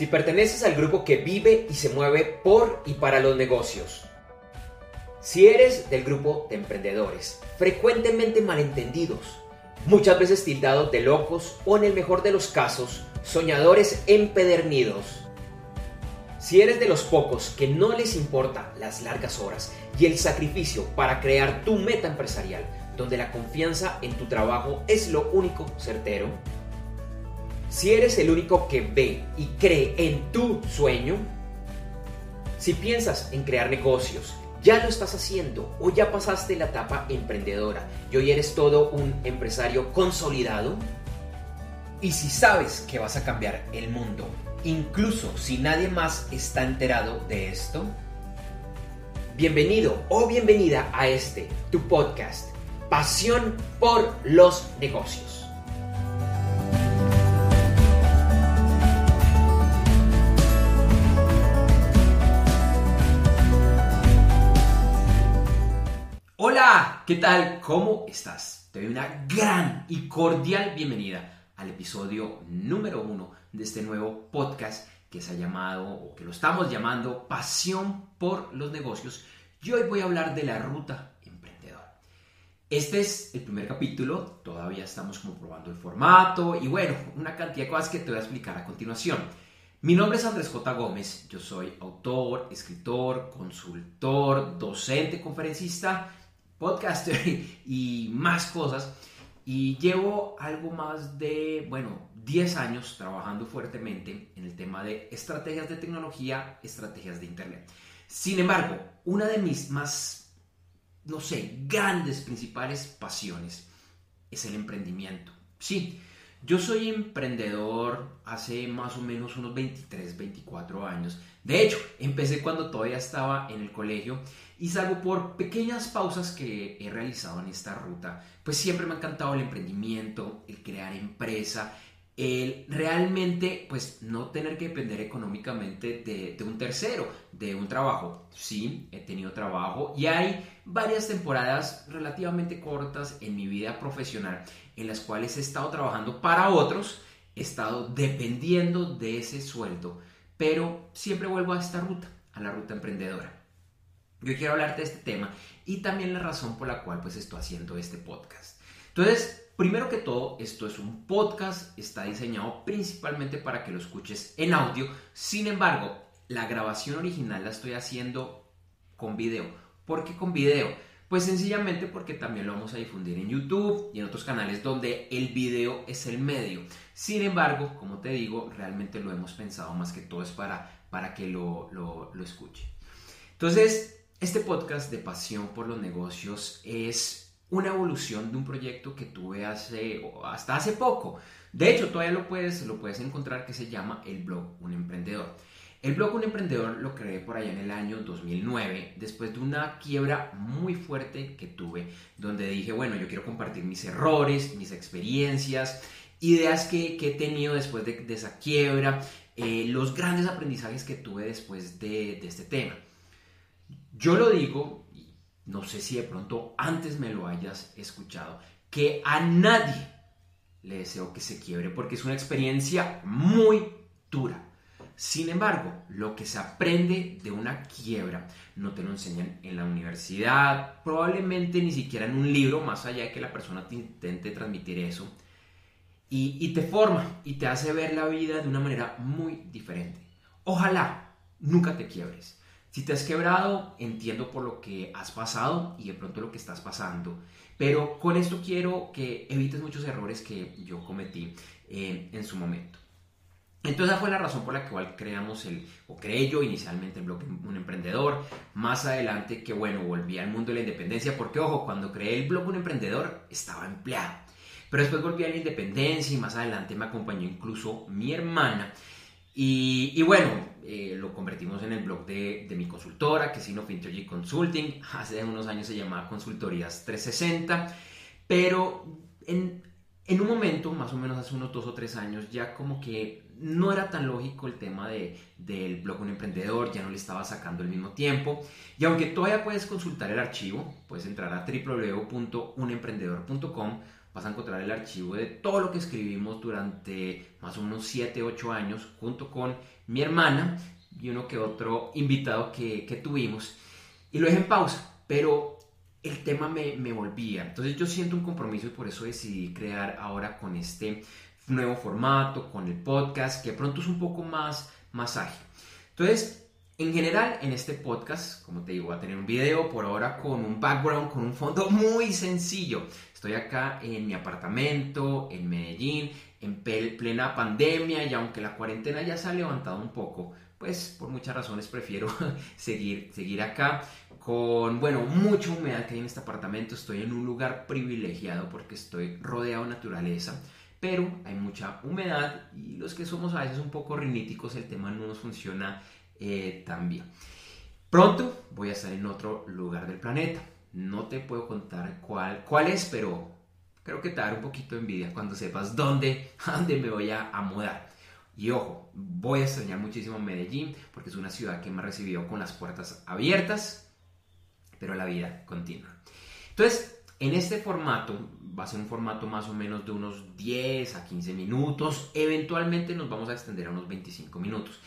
si perteneces al grupo que vive y se mueve por y para los negocios. Si eres del grupo de emprendedores, frecuentemente malentendidos, muchas veces tildados de locos o en el mejor de los casos, soñadores empedernidos. Si eres de los pocos que no les importa las largas horas y el sacrificio para crear tu meta empresarial, donde la confianza en tu trabajo es lo único certero, si eres el único que ve y cree en tu sueño, si piensas en crear negocios, ya lo estás haciendo o ya pasaste la etapa emprendedora y hoy eres todo un empresario consolidado, y si sabes que vas a cambiar el mundo, incluso si nadie más está enterado de esto, bienvenido o bienvenida a este, tu podcast, Pasión por los Negocios. ¿Qué tal? ¿Cómo estás? Te doy una gran y cordial bienvenida al episodio número uno de este nuevo podcast que se ha llamado, o que lo estamos llamando, Pasión por los Negocios. Y hoy voy a hablar de la ruta emprendedora. Este es el primer capítulo, todavía estamos como probando el formato y bueno, una cantidad de cosas que te voy a explicar a continuación. Mi nombre es Andrés J. Gómez, yo soy autor, escritor, consultor, docente, conferencista podcaster y más cosas. Y llevo algo más de, bueno, 10 años trabajando fuertemente en el tema de estrategias de tecnología, estrategias de Internet. Sin embargo, una de mis más, no sé, grandes, principales pasiones es el emprendimiento. Sí, yo soy emprendedor hace más o menos unos 23, 24 años. De hecho, empecé cuando todavía estaba en el colegio y salvo por pequeñas pausas que he realizado en esta ruta, pues siempre me ha encantado el emprendimiento, el crear empresa, el realmente pues no tener que depender económicamente de, un tercero, de un trabajo. Sí, he tenido trabajo y hay varias temporadas relativamente cortas en mi vida profesional en las cuales he estado trabajando para otros, he estado dependiendo de ese sueldo, pero siempre vuelvo a esta ruta, a la ruta emprendedora. Yo quiero hablarte de este tema y también la razón por la cual pues estoy haciendo este podcast. Entonces, primero que todo, esto es un podcast, está diseñado principalmente para que lo escuches en audio. Sin embargo, la grabación original la estoy haciendo con video. ¿Por qué con video? Pues sencillamente porque también lo vamos a difundir en YouTube y en otros canales donde el video es el medio. Sin embargo, como te digo, realmente lo hemos pensado más que todo es para, para que lo, lo, lo escuche. Entonces, este podcast de Pasión por los Negocios es una evolución de un proyecto que tuve hace, hasta hace poco. De hecho, todavía lo puedes, lo puedes encontrar que se llama El Blog Un Emprendedor. El blog Un Emprendedor lo creé por allá en el año 2009, después de una quiebra muy fuerte que tuve, donde dije, bueno, yo quiero compartir mis errores, mis experiencias, ideas que, he tenido después de, esa quiebra, eh, los grandes aprendizajes que tuve después de, este tema. Yo lo digo, no sé si de pronto antes me lo hayas escuchado, que a nadie le deseo que se quiebre porque es una experiencia muy dura. Sin embargo, lo que se aprende de una quiebra no te lo enseñan en la universidad, probablemente ni siquiera en un libro, más allá de que la persona te intente transmitir eso. Y, y te forma y te hace ver la vida de una manera muy diferente. Ojalá nunca te quiebres. Si te has quebrado, entiendo por lo que has pasado y de pronto lo que estás pasando. Pero con esto quiero que evites muchos errores que yo cometí eh, en su momento. Entonces esa fue la razón por la cual creamos el, o creé yo inicialmente el blog Un Emprendedor. Más adelante que bueno, volví al mundo de la independencia porque ojo, cuando creé el blog Un Emprendedor estaba empleado. Pero después volví a la independencia y más adelante me acompañó incluso mi hermana y, bueno, eh, lo convertimos en el blog de, mi consultora, que es Innofintergy Consulting. Hace unos años se llamaba Consultorías 360, pero en, en, un momento, más o menos hace unos dos o tres años, ya como que no era tan lógico el tema de, del blog Un Emprendedor, ya no le estaba sacando el mismo tiempo. Y aunque todavía puedes consultar el archivo, puedes entrar a www.unemprendedor.com vas a encontrar el archivo de todo lo que escribimos durante más o menos 7, 8 años junto con mi hermana y uno que otro invitado que, que tuvimos. Y lo dejé en pausa, pero el tema me, me, volvía. Entonces yo siento un compromiso y por eso decidí crear ahora con este nuevo formato, con el podcast, que pronto es un poco más, más ágil. Entonces, en general, en este podcast, como te digo, voy a tener un video por ahora con un background, con un fondo muy sencillo. Estoy acá en mi apartamento, en Medellín, en plena pandemia y aunque la cuarentena ya se ha levantado un poco, pues por muchas razones prefiero seguir, seguir acá con, bueno, mucha humedad que hay en este apartamento. Estoy en un lugar privilegiado porque estoy rodeado de naturaleza, pero hay mucha humedad y los que somos a veces un poco riníticos, el tema no nos funciona eh, tan bien. Pronto voy a estar en otro lugar del planeta. No te puedo contar cuál, cuál es, pero creo que te dará un poquito de envidia cuando sepas dónde, dónde me voy a, a mudar. Y ojo, voy a extrañar muchísimo Medellín porque es una ciudad que me ha recibido con las puertas abiertas pero la vida continúa. Entonces, en este formato, va a ser un formato más o menos de unos 10 a 15 minutos, eventualmente nos vamos a extender a unos 25 minutos.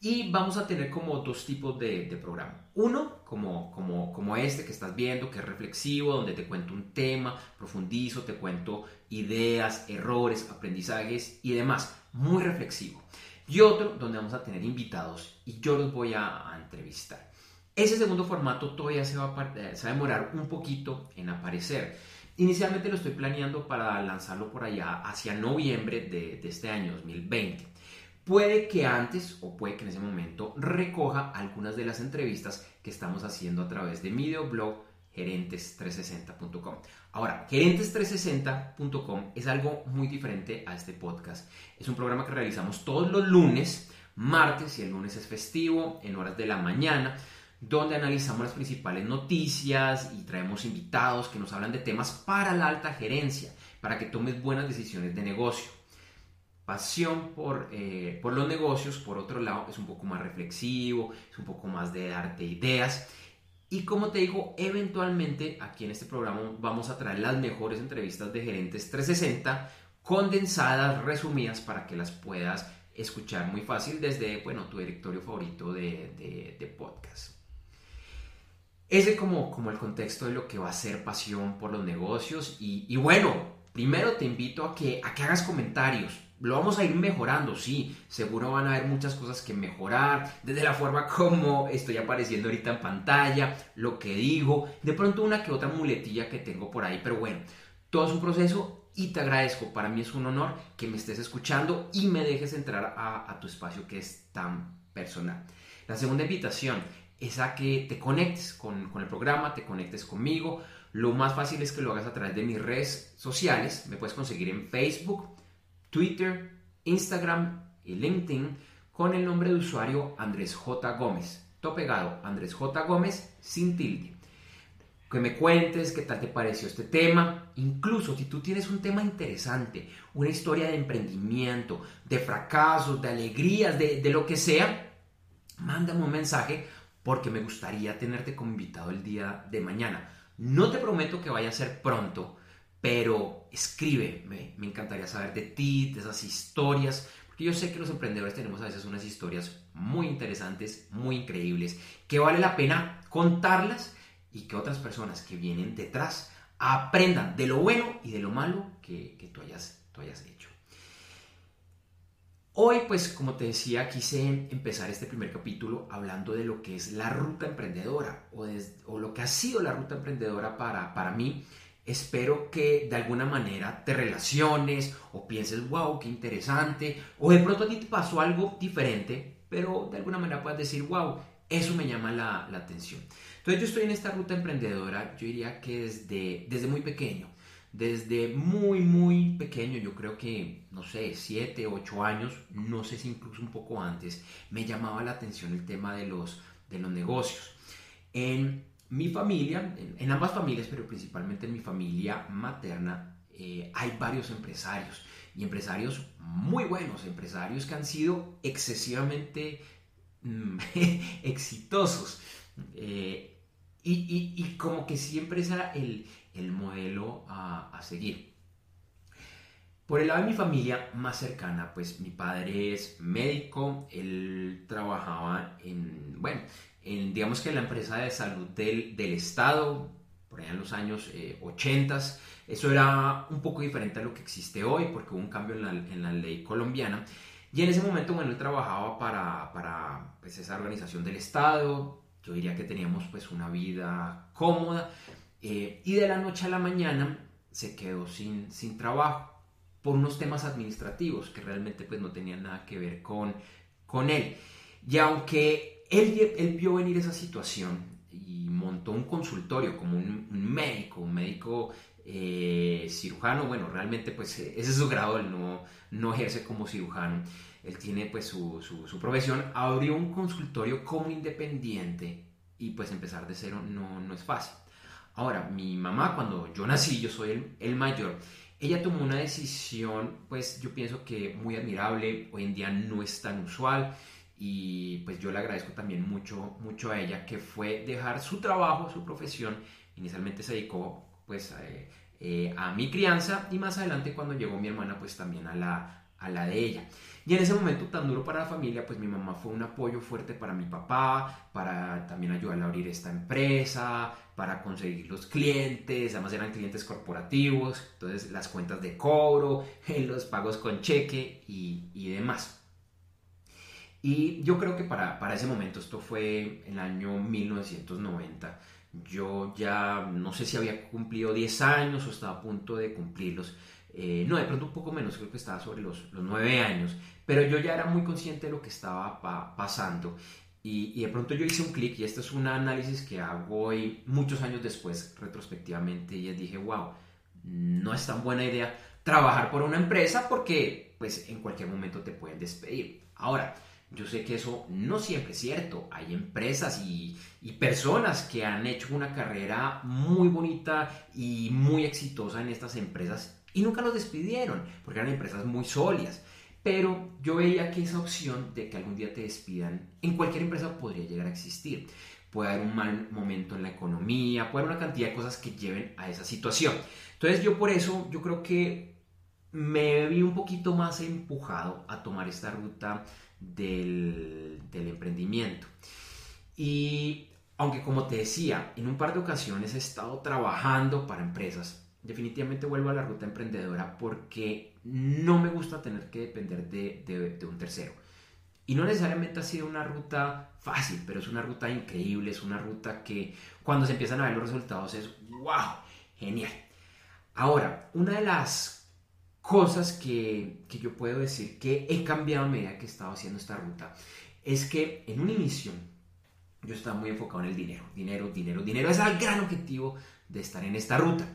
Y vamos a tener como dos tipos de, programa. Uno, como, como, como este que estás viendo, que es reflexivo, donde te cuento un tema, profundizo, te cuento ideas, errores, aprendizajes y demás. Muy reflexivo. Y otro, donde vamos a tener invitados y yo los voy a entrevistar. Ese segundo formato todavía se va, a, demorar un poquito en aparecer. Inicialmente lo estoy planeando para lanzarlo por allá hacia noviembre de, este año 2020. Puede que antes o puede que en ese momento recoja algunas de las entrevistas que estamos haciendo a través de mi videoblog gerentes360.com. Ahora, gerentes360.com es algo muy diferente a este podcast. Es un programa que realizamos todos los lunes, martes y el lunes es festivo, en horas de la mañana donde analizamos las principales noticias y traemos invitados que nos hablan de temas para la alta gerencia, para que tomes buenas decisiones de negocio. Pasión por, eh, por los negocios, por otro lado, es un poco más reflexivo, es un poco más de darte ideas. Y como te digo, eventualmente aquí en este programa vamos a traer las mejores entrevistas de gerentes 360, condensadas, resumidas, para que las puedas escuchar muy fácil desde bueno, tu directorio favorito de, de, podcast. Ese como, como el contexto de lo que va a ser pasión por los negocios. Y, bueno, primero te invito a que, a que hagas comentarios. Lo vamos a ir mejorando, sí. Seguro van a haber muchas cosas que mejorar. Desde la forma como estoy apareciendo ahorita en pantalla, lo que digo. De pronto una que otra muletilla que tengo por ahí. Pero bueno, todo es un proceso y te agradezco. Para mí es un honor que me estés escuchando y me dejes entrar a, a tu espacio que es tan personal. La segunda invitación es a que te conectes con, el programa, te conectes conmigo. Lo más fácil es que lo hagas a través de mis redes sociales. Me puedes conseguir en Facebook, Twitter, Instagram y LinkedIn con el nombre de usuario Andrés J. Gómez. Todo pegado, Andrés J. Gómez sin tilde. Que me cuentes qué tal te pareció este tema. Incluso si tú tienes un tema interesante, una historia de emprendimiento, de fracasos, de alegrías, de, de lo que sea, mándame un mensaje porque me gustaría tenerte como invitado el día de mañana. No te prometo que vaya a ser pronto, pero escríbeme, me encantaría saber de ti, de esas historias, porque yo sé que los emprendedores tenemos a veces unas historias muy interesantes, muy increíbles, que vale la pena contarlas y que otras personas que vienen detrás aprendan de lo bueno y de lo malo que, tú, hayas, tú hayas hecho. Hoy, pues como te decía, quise empezar este primer capítulo hablando de lo que es la ruta emprendedora o, lo que ha sido la ruta emprendedora para, para mí. Espero que de alguna manera te relaciones o pienses, wow, qué interesante, o de pronto a ti te pasó algo diferente, pero de alguna manera puedas decir, wow, eso me llama la, la atención. Entonces yo estoy en esta ruta emprendedora, yo diría que desde, desde muy pequeño desde muy, muy pequeño, yo creo que, no sé, 7, 8 años, no sé si incluso un poco antes, me llamaba la atención el tema de los, de los negocios. En mi familia, en, ambas familias, pero principalmente en mi familia materna, eh, hay varios empresarios y empresarios muy buenos, empresarios que han sido excesivamente mm, exitosos. Eh, y, y, como que siempre es el, el modelo a, seguir. Por el lado de mi familia más cercana, pues mi padre es médico, él trabajaba en, bueno, en, digamos que la empresa de salud del, del Estado, por allá en los años 80. Eh, Eso era un poco diferente a lo que existe hoy, porque hubo un cambio en la, en la ley colombiana. Y en ese momento, bueno, él trabajaba para, para pues, esa organización del Estado. Yo diría que teníamos pues una vida cómoda. Eh, y de la noche a la mañana se quedó sin, sin trabajo por unos temas administrativos que realmente pues no tenían nada que ver con, con él. Y aunque él, vio venir esa situación y montó un consultorio como un, médico, un médico eh, cirujano, bueno, realmente pues ese es su grado, él no, ejerce como cirujano, él tiene pues su, profesión, abrió un consultorio como independiente y pues empezar de cero no, no es fácil. Ahora, mi mamá cuando yo nací, yo soy el mayor, ella tomó una decisión, pues yo pienso que muy admirable, hoy en día no es tan usual y pues yo le agradezco también mucho, mucho a ella, que fue dejar su trabajo, su profesión, inicialmente se dedicó pues eh, eh, a mi crianza y más adelante cuando llegó mi hermana pues también a la, a la de ella. Y en ese momento tan duro para la familia, pues mi mamá fue un apoyo fuerte para mi papá, para también ayudarle a abrir esta empresa, para conseguir los clientes, además eran clientes corporativos, entonces las cuentas de cobro, los pagos con cheque y, demás. Y yo creo que para, para, ese momento, esto fue el año 1990, yo ya no sé si había cumplido 10 años o estaba a punto de cumplirlos, eh, no, de pronto un poco menos, creo que estaba sobre los, los 9 años, pero yo ya era muy consciente de lo que estaba pasando y, de pronto yo hice un clic y este es un análisis que hago hoy muchos años después retrospectivamente y dije, wow, no es tan buena idea trabajar por una empresa porque pues en cualquier momento te pueden despedir. Ahora, yo sé que eso no siempre es cierto. Hay empresas y, personas que han hecho una carrera muy bonita y muy exitosa en estas empresas y nunca los despidieron, porque eran empresas muy sólidas. Pero yo veía que esa opción de que algún día te despidan en cualquier empresa podría llegar a existir. Puede haber un mal momento en la economía, puede haber una cantidad de cosas que lleven a esa situación. Entonces yo por eso, yo creo que me vi un poquito más empujado a tomar esta ruta del, emprendimiento. Y aunque como te decía, en un par de ocasiones he estado trabajando para empresas, definitivamente vuelvo a la ruta emprendedora porque no me gusta tener que depender de, un tercero. Y no necesariamente ha sido una ruta fácil, pero es una ruta increíble, es una ruta que cuando se empiezan a ver los resultados es wow, genial. Ahora, una de las cosas que, que yo puedo decir que he cambiado a medida que he estado haciendo esta ruta es que en un inicio yo estaba muy enfocado en el dinero, dinero, dinero, dinero. Ese es el gran objetivo de estar en esta ruta.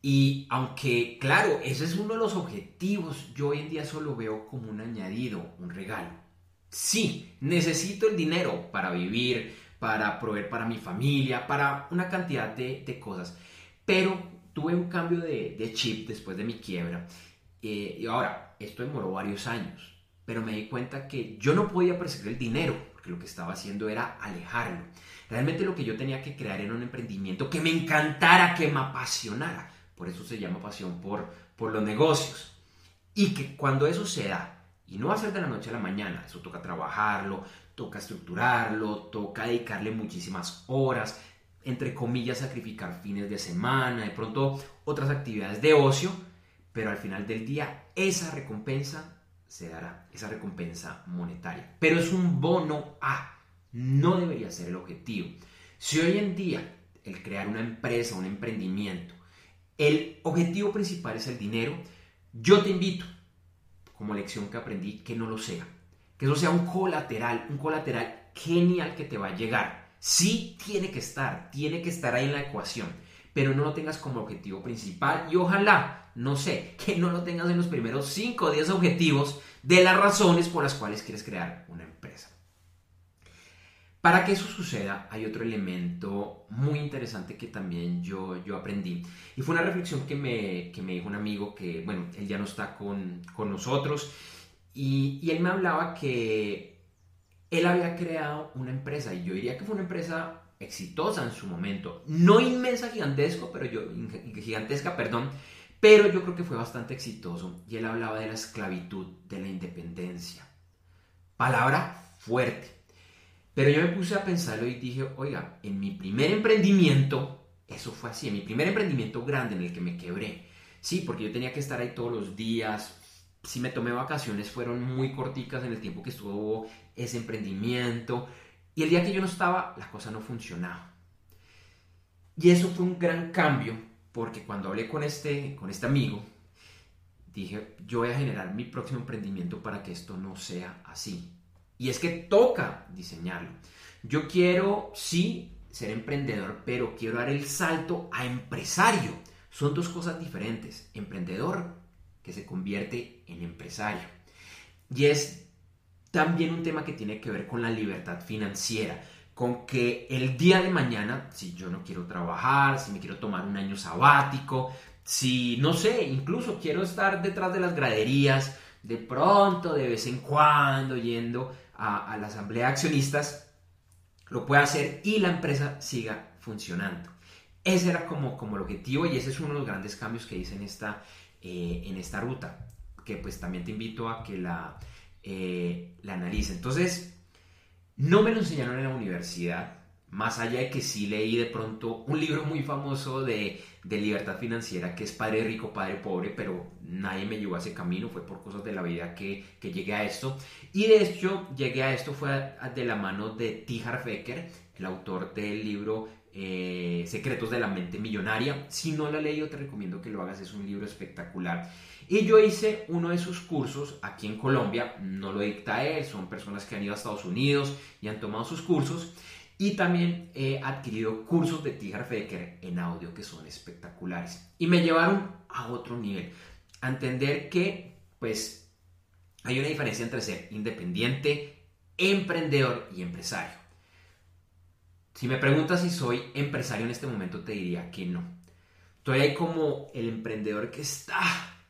Y aunque, claro, ese es uno de los objetivos, yo hoy en día solo veo como un añadido, un regalo. Sí, necesito el dinero para vivir, para proveer para mi familia, para una cantidad de, cosas. Pero tuve un cambio de, chip después de mi quiebra. Eh, y ahora, esto demoró varios años, pero me di cuenta que yo no podía perseguir el dinero, porque lo que estaba haciendo era alejarlo. Realmente lo que yo tenía que crear era un emprendimiento que me encantara, que me apasionara por eso se llama pasión por, por los negocios. Y que cuando eso se da, y no va a ser de la noche a la mañana, eso toca trabajarlo, toca estructurarlo, toca dedicarle muchísimas horas, entre comillas, sacrificar fines de semana, de pronto otras actividades de ocio, pero al final del día esa recompensa se dará, esa recompensa monetaria. Pero es un bono A, no debería ser el objetivo. Si hoy en día el crear una empresa, un emprendimiento, el objetivo principal es el dinero. Yo te invito, como lección que aprendí, que no lo sea. Que eso sea un colateral, un colateral genial que te va a llegar. Sí tiene que estar, tiene que estar ahí en la ecuación, pero no lo tengas como objetivo principal y ojalá, no sé, que no lo tengas en los primeros 5 o 10 objetivos de las razones por las cuales quieres crear una empresa. Para que eso suceda, hay otro elemento muy interesante que también yo, yo aprendí. Y fue una reflexión que me, que me dijo un amigo que, bueno, él ya no está con, con nosotros. Y, y, él me hablaba que él había creado una empresa. Y yo diría que fue una empresa exitosa en su momento. No inmensa, gigantesco, pero yo, gigantesca, perdón. pero yo creo que fue bastante exitoso y él hablaba de la esclavitud, de la independencia. Palabra fuerte. Pero yo me puse a pensarlo y dije, oiga, en mi primer emprendimiento, eso fue así, en mi primer emprendimiento grande en el que me quebré, sí, porque yo tenía que estar ahí todos los días, si me tomé vacaciones fueron muy corticas en el tiempo que estuvo ese emprendimiento, y el día que yo no estaba, la cosa no funcionaba. Y eso fue un gran cambio, porque cuando hablé con este, con este amigo, dije, yo voy a generar mi próximo emprendimiento para que esto no sea así. Y es que toca diseñarlo. Yo quiero, sí, ser emprendedor, pero quiero dar el salto a empresario. Son dos cosas diferentes. Emprendedor que se convierte en empresario. Y es también un tema que tiene que ver con la libertad financiera, con que el día de mañana, si yo no quiero trabajar, si me quiero tomar un año sabático, si no sé, incluso quiero estar detrás de las graderías, de pronto, de vez en cuando, yendo a, la asamblea de accionistas, lo pueda hacer y la empresa siga funcionando. Ese era como, como el objetivo y ese es uno de los grandes cambios que hice en esta, eh, en esta ruta, que pues también te invito a que la, eh, la analice. Entonces, no me lo enseñaron en la universidad, más allá de que sí leí de pronto un libro muy famoso de, de, libertad financiera que es Padre Rico, Padre Pobre, pero nadie me llevó a ese camino, fue por cosas de la vida que, que llegué a esto. Y de hecho llegué a esto fue de la mano de T. Harv el autor del libro eh, Secretos de la Mente Millonaria. Si no lo has leído, te recomiendo que lo hagas, es un libro espectacular. Y yo hice uno de sus cursos aquí en Colombia, no lo dicta él, son personas que han ido a Estados Unidos y han tomado sus cursos. Y también he adquirido cursos de Tiger Faker en audio que son espectaculares. Y me llevaron a otro nivel. Entender que, pues, hay una diferencia entre ser independiente, emprendedor y empresario. Si me preguntas si soy empresario en este momento, te diría que no. Estoy ahí como el emprendedor que está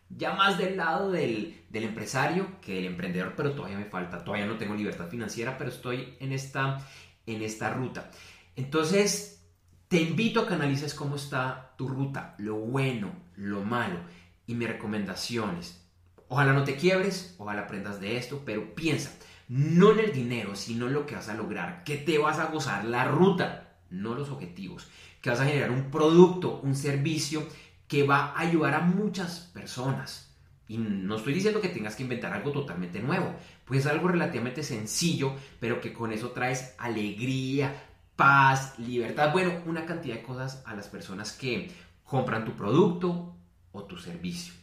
ya más del lado del, del empresario que del emprendedor, pero todavía me falta. Todavía no tengo libertad financiera, pero estoy en esta en esta ruta. Entonces, te invito a que analices cómo está tu ruta, lo bueno, lo malo y mis recomendaciones. Ojalá no te quiebres, ojalá aprendas de esto, pero piensa, no en el dinero, sino en lo que vas a lograr, que te vas a gozar, la ruta, no los objetivos, que vas a generar un producto, un servicio que va a ayudar a muchas personas. Y no estoy diciendo que tengas que inventar algo totalmente nuevo, pues algo relativamente sencillo, pero que con eso traes alegría, paz, libertad, bueno, una cantidad de cosas a las personas que compran tu producto o tu servicio.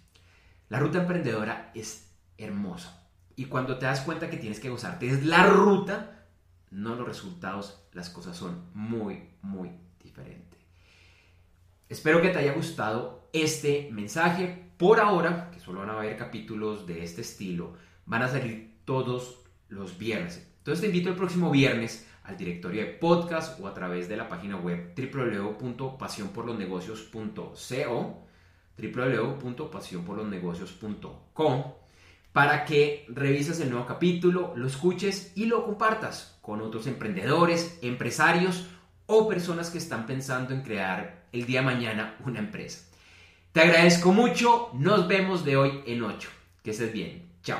La ruta emprendedora es hermosa y cuando te das cuenta que tienes que gozarte es la ruta, no los resultados, las cosas son muy, muy diferentes. Espero que te haya gustado este mensaje. Por ahora, que solo van a haber capítulos de este estilo, van a salir todos los viernes. Entonces te invito el próximo viernes al directorio de podcast o a través de la página web www.pasionporlosnegocios.co www.pasionporlosnegocios.com para que revises el nuevo capítulo, lo escuches y lo compartas con otros emprendedores, empresarios o personas que están pensando en crear el día de mañana una empresa. Te agradezco mucho. Nos vemos de hoy en 8. Que estés bien. Chao.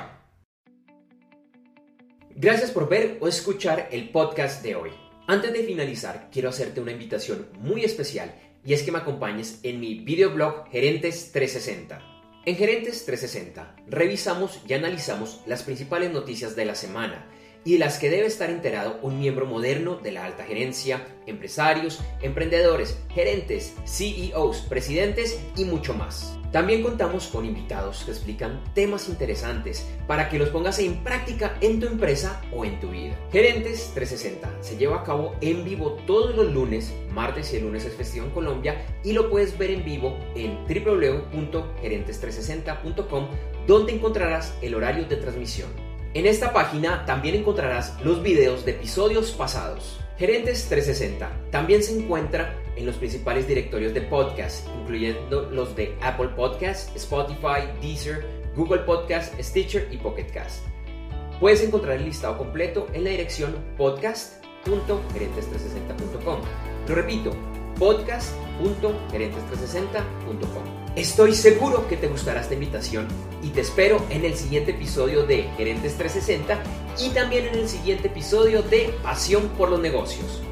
Gracias por ver o escuchar el podcast de hoy. Antes de finalizar, quiero hacerte una invitación muy especial y es que me acompañes en mi videoblog Gerentes 360. En Gerentes 360 revisamos y analizamos las principales noticias de la semana y de las que debe estar enterado un miembro moderno de la alta gerencia, empresarios, emprendedores, gerentes, CEOs, presidentes y mucho más. También contamos con invitados que explican temas interesantes para que los pongas en práctica en tu empresa o en tu vida. Gerentes 360 se lleva a cabo en vivo todos los lunes, martes y el lunes es festivo en Colombia y lo puedes ver en vivo en www.gerentes360.com donde encontrarás el horario de transmisión. En esta página también encontrarás los videos de episodios pasados. Gerentes 360 también se encuentra en los principales directorios de podcast, incluyendo los de Apple Podcast, Spotify, Deezer, Google Podcast, Stitcher y Pocket Cast. Puedes encontrar el listado completo en la dirección podcast.gerentes360.com. Lo repito, podcast.gerentes360.com. Estoy seguro que te gustará esta invitación y te espero en el siguiente episodio de Gerentes 360 y también en el siguiente episodio de Pasión por los Negocios.